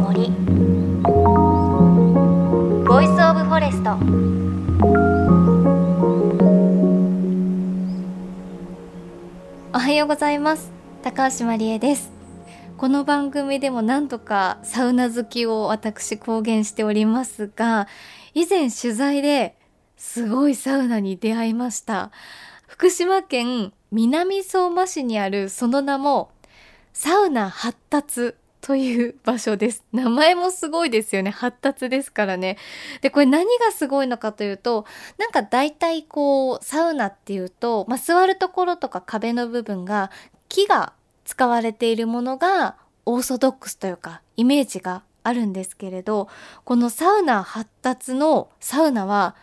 森 Voice of Forest おはようございます。高橋真理恵です。この番組でも何度かサウナ好きを私公言しておりますが以前取材ですごいサウナに出会いました。福島県南相馬市にあるその名もサウナ発達という場所です。名前もすごいですよね。発達ですからね。で、これ何がすごいのかというと、なんか大体こう、サウナっていうと、まあ、座るところとか壁の部分が木が使われているものがオーソドックスというか、イメージがあるんですけれど、このサウナ発達のサウナは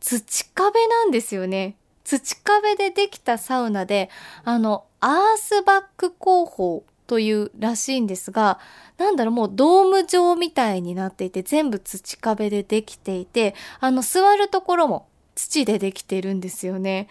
土壁なんですよね。土壁でできたサウナで、あの、アースバック工法というらしいんですが、なんだろう、もうドーム状みたいになっていて、全部土壁でできていて、あの、座るところも土でできているんですよね。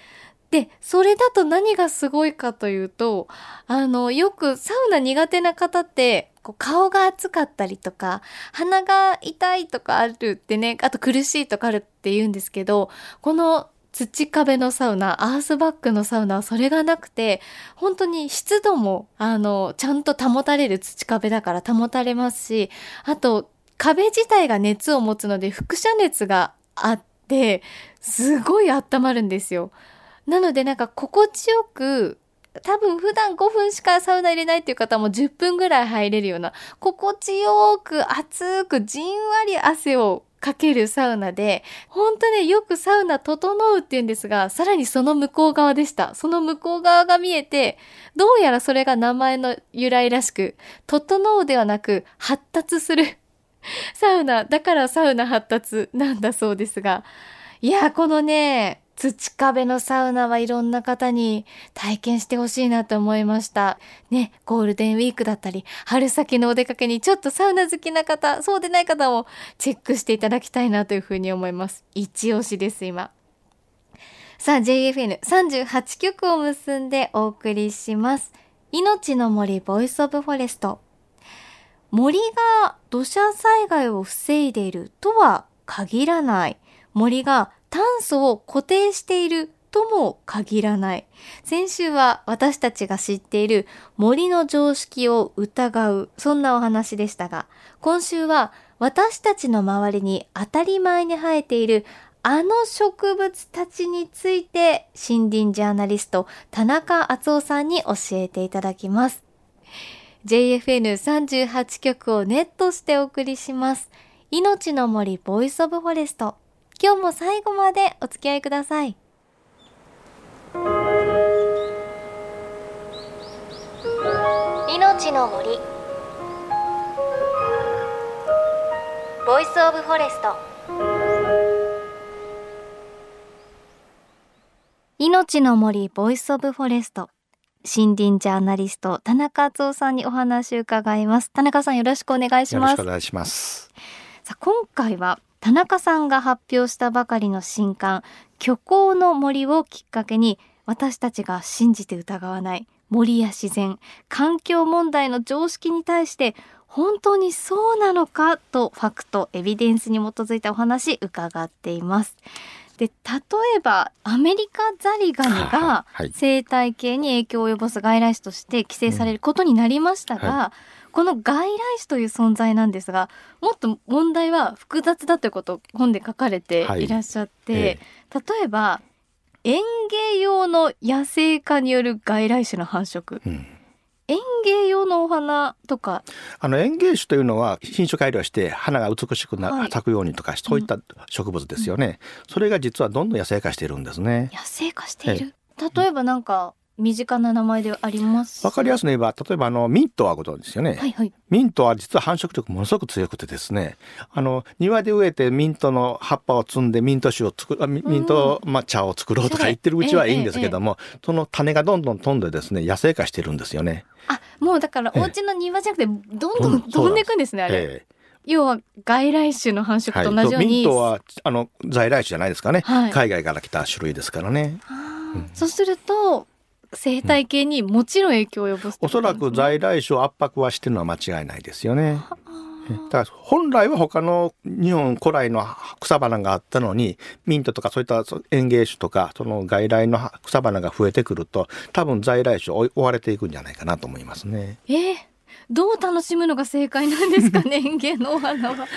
で、それだと何がすごいかというと、あの、よくサウナ苦手な方って、こう顔が熱かったりとか、鼻が痛いとかあるってね、あと苦しいとかあるって言うんですけど、この土壁のサウナ、アースバックのサウナはそれがなくて、本当に湿度も、あの、ちゃんと保たれる土壁だから保たれますし、あと、壁自体が熱を持つので、輻射熱があって、すごい温まるんですよ。なのでなんか心地よく、多分普段5分しかサウナ入れないっていう方も10分ぐらい入れるような、心地よく熱くじんわり汗をかけるサウナで、本当ね、よくサウナ整うって言うんですが、さらにその向こう側でした。その向こう側が見えて、どうやらそれが名前の由来らしく、整うではなく発達するサウナ、だからサウナ発達なんだそうですが、いや、このね、土壁のサウナはいろんな方に体験してほしいなと思いました。ね、ゴールデンウィークだったり、春先のお出かけにちょっとサウナ好きな方、そうでない方もチェックしていただきたいなというふうに思います。一押しです、今。さあ、JFN38 局を結んでお送りします。命の森 Voice of Forest。森が土砂災害を防いでいるとは限らない。森が炭素を固定しているとも限らない。先週は私たちが知っている森の常識を疑う、そんなお話でしたが、今週は私たちの周りに当たり前に生えているあの植物たちについて森林ジャーナリスト田中淳夫さんに教えていただきます。JFN38 局をネットしてお送りします。命の森 Voice of Forest。今日も最後までお付き合いください。命の森。Voice of Forest。命の森 Voice of Forest。森林ジャーナリスト田中淳夫さんにお話を伺います。田中さんよろしくお願いします。よろしくお願いします。さあ今回は田中さんが発表したばかりの新刊虚構の森をきっかけに私たちが信じて疑わない森や自然環境問題の常識に対して本当にそうなのかとファクトエビデンスに基づいたお話伺っています。で例えばアメリカザリガニが生態系に影響を及ぼす外来種として規制されることになりましたが、うん。はい。この外来種という存在なんですがもっと問題は複雑だということを本で書かれてい。らっしゃって、はいええ、例えば園芸用の野生化による外来種の繁殖、うん園芸用のお花とか？あの園芸種というのは品種改良して花が美しくな、はい、咲くようにとかそういった植物ですよね、うん、それが実はどんどん野生化しているんですね。野生化している、例えばなんか身近な名前であります。わかりやすく言えば例えばあのミントはことですよね、はいはい、ミントは実は繁殖力ものすごく強くてですね。あの庭で植えてミントの葉っぱを摘んでミント酒を作るミント、まあ、茶を作ろうとか言ってるうちはいいんですけども、えええ、その種がどんどん飛んでですね野生化してるんですよね。あもうだからお家の庭じゃなくてどんどん飛んでいくんですねあれ、要は外来種の繁殖と同じように、はい、ミントはあの在来種じゃないですかね、はい、海外から来た種類ですからね、うん、そうすると生態系にもちろん影響を及ぼす、ね、おそらく在来種を圧迫はしてるのは間違いないですよね。だから本来は他の日本古来の草花があったのにミントとかそういった園芸種とかその外来の草花が増えてくると多分在来種追われていくんじゃないかなと思いますね。えーどう楽しむのが正解なんですかね 園芸のお花は。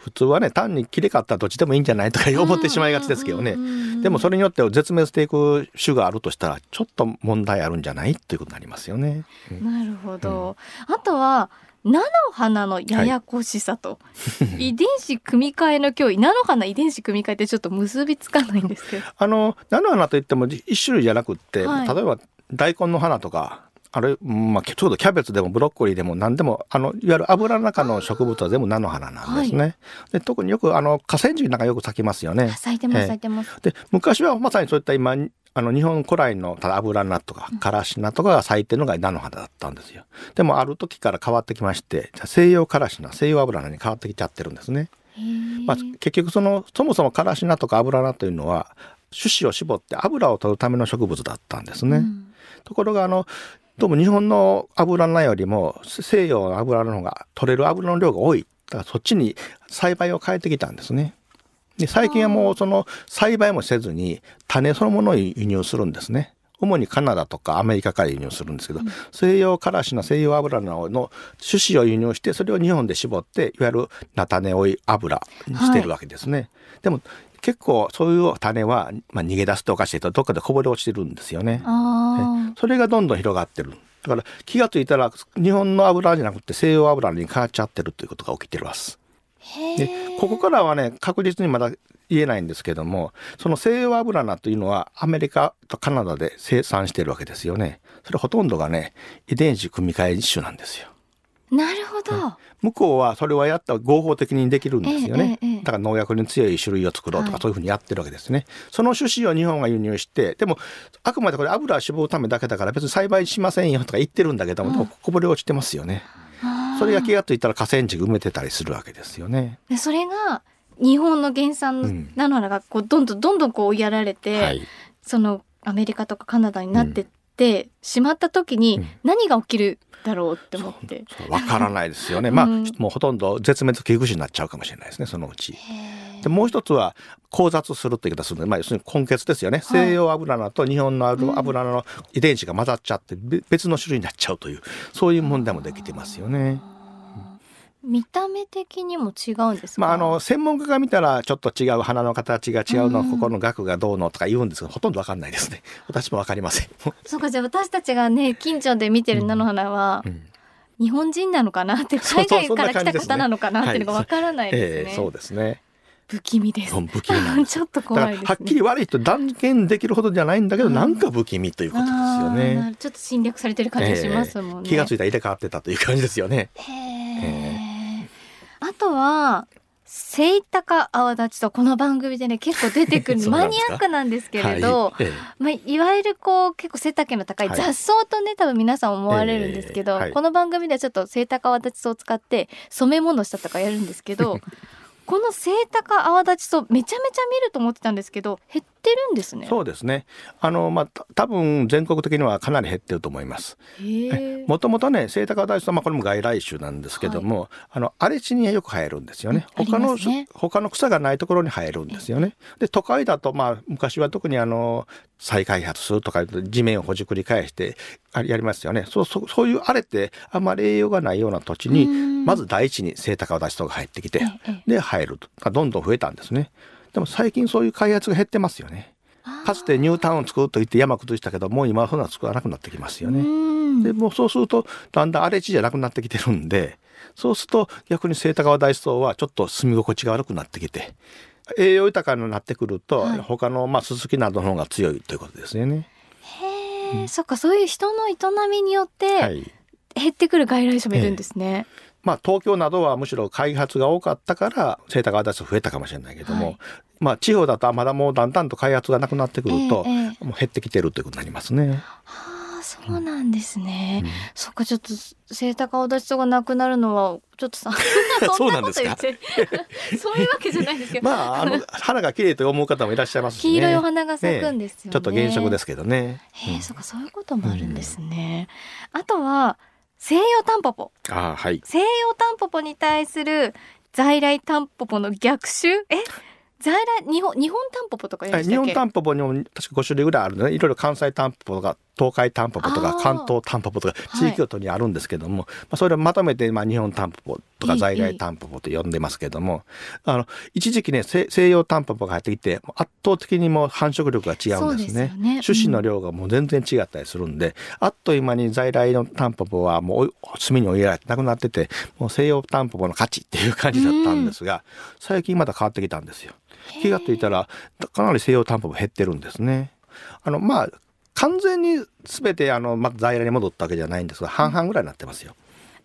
普通はね単にきれかったらどっちでもいいんじゃないとか思ってしまいがちですけどね。でもそれによって絶滅していく種があるとしたらちょっと問題あるんじゃないっていうことになりますよね。なるほど、うん、あとは菜の花のややこしさと、はい、遺伝子組み換えの脅威。菜の花遺伝子組み換えってちょっと結びつかないんですけどあの菜の花といっても一種類じゃなくって、はい、例えば大根の花とかあれ、まあ、ちょうどキャベツでもブロッコリーでも何でも、あの、いわゆる油の中の植物は全部菜の花なんですね。はい、で特によく、あの、河川敷なんかよく咲きますよね。咲いてます、咲いてます。で、昔はまさにそういった今、あの、日本古来のただ油菜とか、からし菜とかが咲いてるのが菜の花だったんですよ。でも、ある時から変わってきまして、西洋からし菜、西洋油菜に変わってきちゃってるんですね。まあ、結局その、そもそもからし菜とか油菜というのは、種子を絞って油を取るための植物だったんですね。うん、ところが、あの、どうも日本の油菜よりも西洋の油の方が取れる油の量が多い。だからそっちに栽培を変えてきたんですね。で最近はもうその栽培もせずに種そのものを輸入するんですね。主にカナダとかアメリカから輸入するんですけど、うん、西洋からしの西洋油菜の種子を輸入してそれを日本で絞っていわゆる菜種追い油にしてるわけですね。はい、でも結構そういう種は、まあ、逃げ出すっておかしいとどっかでこぼれ落ちてるんですよね。それがどんどん広がってる。だから気が付いたら日本の油じゃなくて西洋油に変わっちゃってるということが起きてるます。でここからはね確実にまだ言えないんですけどもその西洋油菜というのはアメリカとカナダで生産しているわけですよね。それほとんどがね遺伝子組み換え種なんですよ。なるほど、向こうはそれはやったら合法的にできるんですよね、えええ、だから農薬に強い種類を作ろうとかそういうふうにやってるわけですね、はい、その種子を日本が輸入してでもあくまでこれ油を絞るためだけだから別に栽培しませんよとか言ってるんだけども、うん、こぼれ落ちてますよね。それが気が付いたら河川敷埋めてたりするわけですよね。でそれが日本の原産なのがこうどんどんどんどんこうやられて、はい、そのアメリカとかカナダになってってしまった時に何が起きるだろうって思って。わからないですよね。まあ、もうほとんど絶滅危惧種になっちゃうかもしれないですねそのうち。でもう一つは交雑するって言い方するので、まあ、要するに根血ですよね、はい、西洋油菜と日本の油菜の遺伝子が混ざっちゃって別の種類になっちゃうというそういう問題もできてますよね。見た目的にも違うんですまあ、あの専門家が見たらちょっと違う花の形が違うの、うん、ここの額がどうのとか言うんですけどほとんどわかんないですね。私もわかりません。そうかじゃあ私たちがね近所で見てる菜の花は、うん。うん。日本人なのかなって 海外から来た方なのかなっていうのがわからないですね。そうですね。不気味です。不気味ちょっと怖いです、ね、はっきり悪いと断言できるほどじゃないんだけど、うん、なんか不気味ということですよね。ちょっと侵略されてる感じしますもんね。気がついたら入れ替わってたという感じですよね。あとはセイタカ泡立ちとこの番組でね結構出てくる マニアックなんですけれど、はい。ええ、まあ、いわゆるこう結構背丈の高い雑草とね、はい、多分皆さん思われるんですけど、えはい、この番組ではちょっとセイタカ泡立ち草を使って染め物したとかやるんですけど このセイタカ泡立ち草めちゃめちゃ見ると思ってたんですけど減ってるんですね。そうですね。あのまあ多分全国的にはかなり減ってると思います。もともとねセイタカ泡立ち草まあこれも外来種なんですけども、はい、あの荒れ地によく生えるんですよね。他の、ね、他の草がないところに生えるんですよね。で都会だとまあ昔は特にあの再開発するとか地面をほじくり返してやりますよね。そうそうそういう荒れてあまり栄養がないような土地にまず第一にセイタカ泡立ち草が入ってきてで生えるとどんどん増えたんですね。でも最近そういう開発が減ってますよね。かつてニュータウンを作ると言って山崩したけどもう今はそんな作らなくなってきますよね。でもうそうするとだんだん荒れ地じゃなくなってきてるんでそうすると逆にセイタ川大草はちょっと住み心地が悪くなってきて栄養豊かになってくると、はい、他のまあススキなどの方が強いということですよね。へえ、うん、そっかそういう人の営みによって減ってくる外来種もいるんですね。まあ、東京などはむしろ開発が多かったからセイタカアダス増えたかもしれないけども、はい、まあ、地方だとまだもうだんだんと開発がなくなってくると、えーえー、もう減ってきてるということになりますね。はあ、そうなんですね。うん、そっか、ちょっとセイタカアダスがなくなるのはちょっとさ そんなこと言って そういうわけじゃないですけどまああの花が綺麗と思う方もいらっしゃいますし、ね、黄色いお花が咲くんですよね、ね、ちょっと現職ですけどね。へえ、うん、そうかそういうこともあるんですね。うん、あとは西洋タンポポ。あはい。西洋タンポポに対する在来タンポポの逆襲？え？在来日本日本タンポポとか日本タンポポにも確か5種類ぐらいあるのね。いろいろ関西タンポポが東海タンポポとか関東タンポポとか地域ごとにあるんですけども、はい、まあ、それをまとめて、まあ、日本タンポポとか在来タンポポと呼んでますけどもあの一時期ね西洋タンポポが入ってきて圧倒的にもう繁殖力が違うんですね、ね、種子の量がもう全然違ったりするんで、うん、あっという間に在来のタンポポはもう隅に追いやられてなくなっててもう西洋タンポポの勝ちっていう感じだったんですが、うん、最近また変わってきたんですよ。気が付いたらかなり西洋タンポポ減ってるんですね。あのまあ完全に全てあの、ま、在来に戻ったわけじゃないんですが半々ぐらいになってますよ。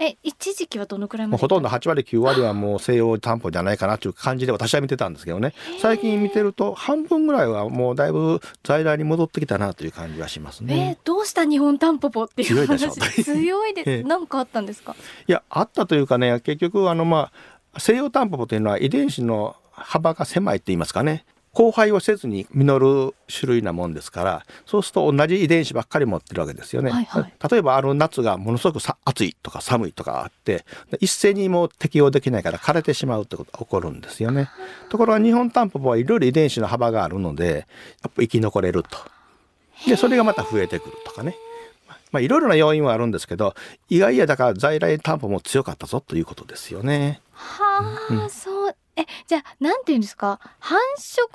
え一時期はどのくらいほとんど8割9割はもう西洋担保じゃないかなという感じで私は見てたんですけどね。最近見てると半分ぐらいはもうだいぶ在来に戻ってきたなという感じはしますね。えー、どうした日本タンポポっていう強いでしょ。強いで何かあったんですか？いやあったというかね結局あのまあ西洋タンポポというのは遺伝子の幅が狭いって言いますかね交配をせずに実る種類なもんですからそうすると同じ遺伝子ばっかり持ってるわけですよね。はいはい、例えばあの夏がものすごく暑いとか寒いとかあって一斉にもう適応できないから枯れてしまうってことが起こるんですよね。ところが日本タンポポはいろいろ遺伝子の幅があるのでやっぱ生き残れると。でそれがまた増えてくるとかね。まあいろいろな要因はあるんですけど意外やだから在来タンポも強かったぞということですよね。はあ、うん、そうえじゃあなんていうんですか？繁殖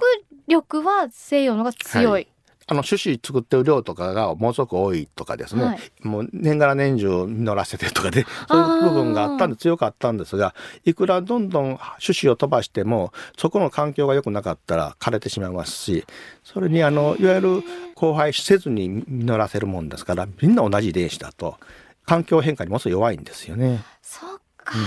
力は西洋のが強い、はい。あの種子作ってる量とかがものすごく多いとかですね、はい、もう年がら年中実らせてとかでそういう部分があったんで強かったんですがいくらどんどん種子を飛ばしてもそこの環境が良くなかったら枯れてしまいますしそれにあのいわゆる交配せずに実らせるもんですからみんな同じ遺伝子だと環境変化にものすごい弱いんですよね。そっか、うん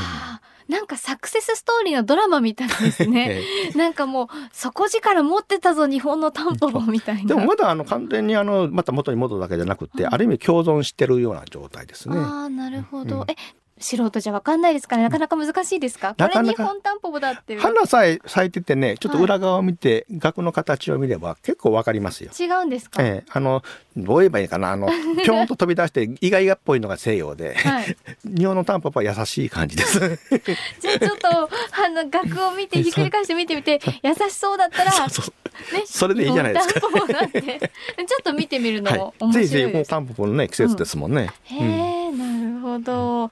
なんかサクセスストーリーのドラマみたいですね。なんかもう底力持ってたぞ日本のタンポポみたいな。でもまだあの完全にあのまた元に戻るだけじゃなくて、うん、ある意味共存してるような状態ですね。ああなるほど。うん、え素人じゃわかんないですかね。なかなか難しいですか、これ日本タンポポだって花さえ咲いててねちょっと裏側を見て、はい、額の形を見れば結構わかりますよ。違うんですか、ええ、あのどう言えばいいかな？あの ぴょんと飛び出して意外がっぽいのが西洋で、はい、日本のタンポポは優しい感じです。じゃあちょっとあの額を見てひっくり返して見てみて 優しそうだったらそうそう。ね、それでいいじゃないですか。ちょっと見てみるのも面白いです。はい、ぜひぜひタンポポのね季節ですもんね。うん、へえ、なるほど。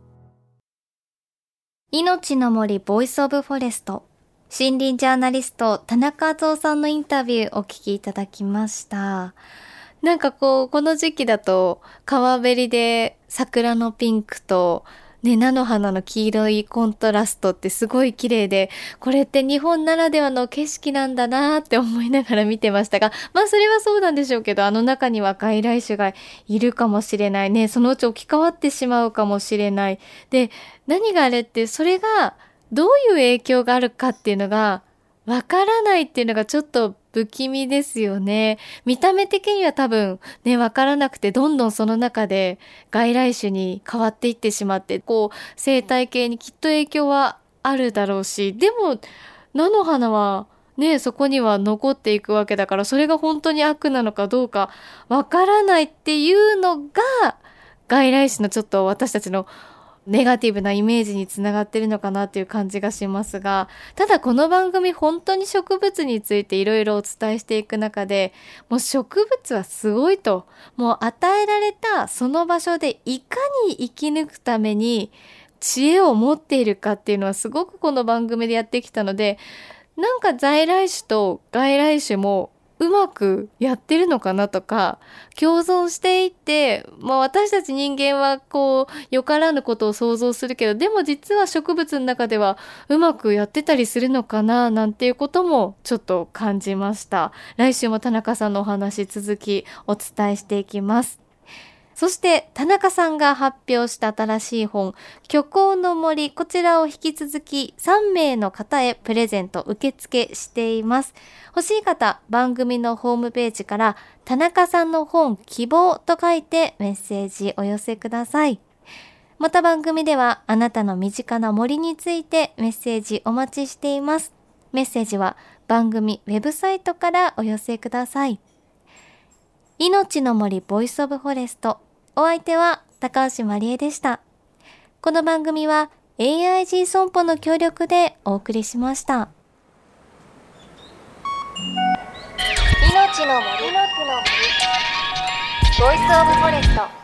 命の森 Voice of Forest。森林ジャーナリスト田中淳夫さんのインタビューお聞きいただきました。なんかこうこの時期だと川べりで桜のピンクとね、菜の花の黄色いコントラストってすごい綺麗で、これって日本ならではの景色なんだなって思いながら見てましたが、まあそれはそうなんでしょうけど、あの中には外来種がいるかもしれないね、そのうち置き換わってしまうかもしれない。で、何があれって、それがどういう影響があるかっていうのが、わからないっていうのがちょっと不気味ですよね。見た目的には多分ね、わからなくてどんどんその中で外来種に変わっていってしまって、こう生態系にきっと影響はあるだろうし、でも菜の花はね、そこには残っていくわけだから、それが本当に悪なのかどうかわからないっていうのが外来種のちょっと私たちのネガティブなイメージにつながってるのかなという感じがしますが、ただこの番組本当に植物についていろいろお伝えしていく中で、もう植物はすごいと、もう与えられたその場所でいかに生き抜くために知恵を持っているかっていうのはすごくこの番組でやってきたので、なんか在来種と外来種もうまくやってるのかなとか、共存していって、まあ私たち人間はこう、よからぬことを想像するけど、でも実は植物の中ではうまくやってたりするのかな、なんていうこともちょっと感じました。来週も田中さんのお話続きお伝えしていきます。そして田中さんが発表した新しい本、虚構の森、こちらを引き続き3名の方へプレゼント受付しています。欲しい方、番組のホームページから田中さんの本希望と書いてメッセージお寄せください。また番組ではあなたの身近な森についてメッセージお待ちしています。メッセージは番組ウェブサイトからお寄せください。命の森 Voice of Forest お相手は高橋真理恵でした。この番組は AIG 損保の協力でお送りしました。命の森の森 Voice of Forest